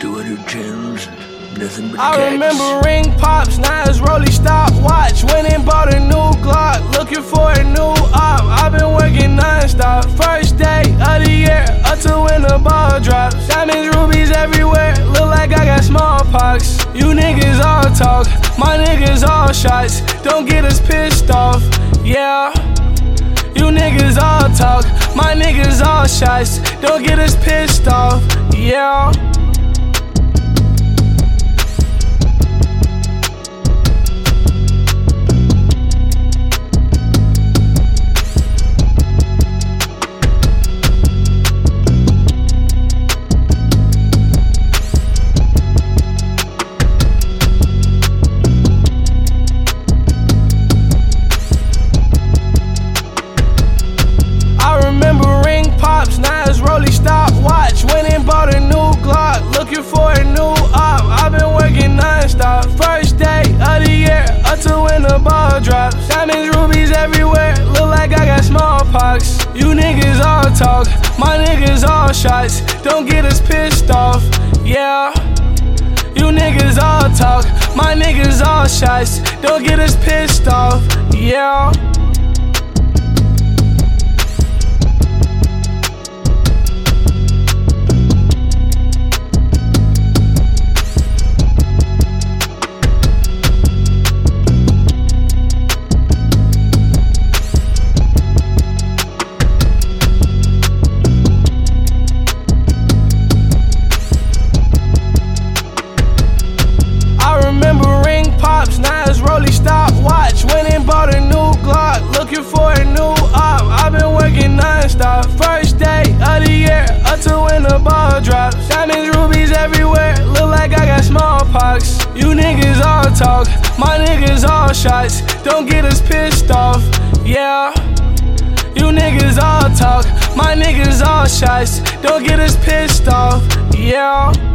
channels and nothing but I cats. remember ring pops, now it's Rolly stopwatch. Went and bought a new Glock, looking for a new op. I've been working non-stop. First day of the year, up to when the ball drops. Diamonds, rubies everywhere, look like I got smallpox. You niggas all talk, my niggas all shots. Don't get us pissed off, yeah. You niggas all talk, my niggas all shots. Don't get us pissed off, yeah. Diamonds, rubies everywhere, look like I got smallpox. You niggas all talk, my niggas all shots. Don't get us pissed off, yeah. You niggas all talk, my niggas all shots. Don't get us pissed off, yeah. You niggas all talk, my niggas all shots. Don't get us pissed off, yeah. You niggas all talk, my niggas all shots. Don't get us pissed off, yeah.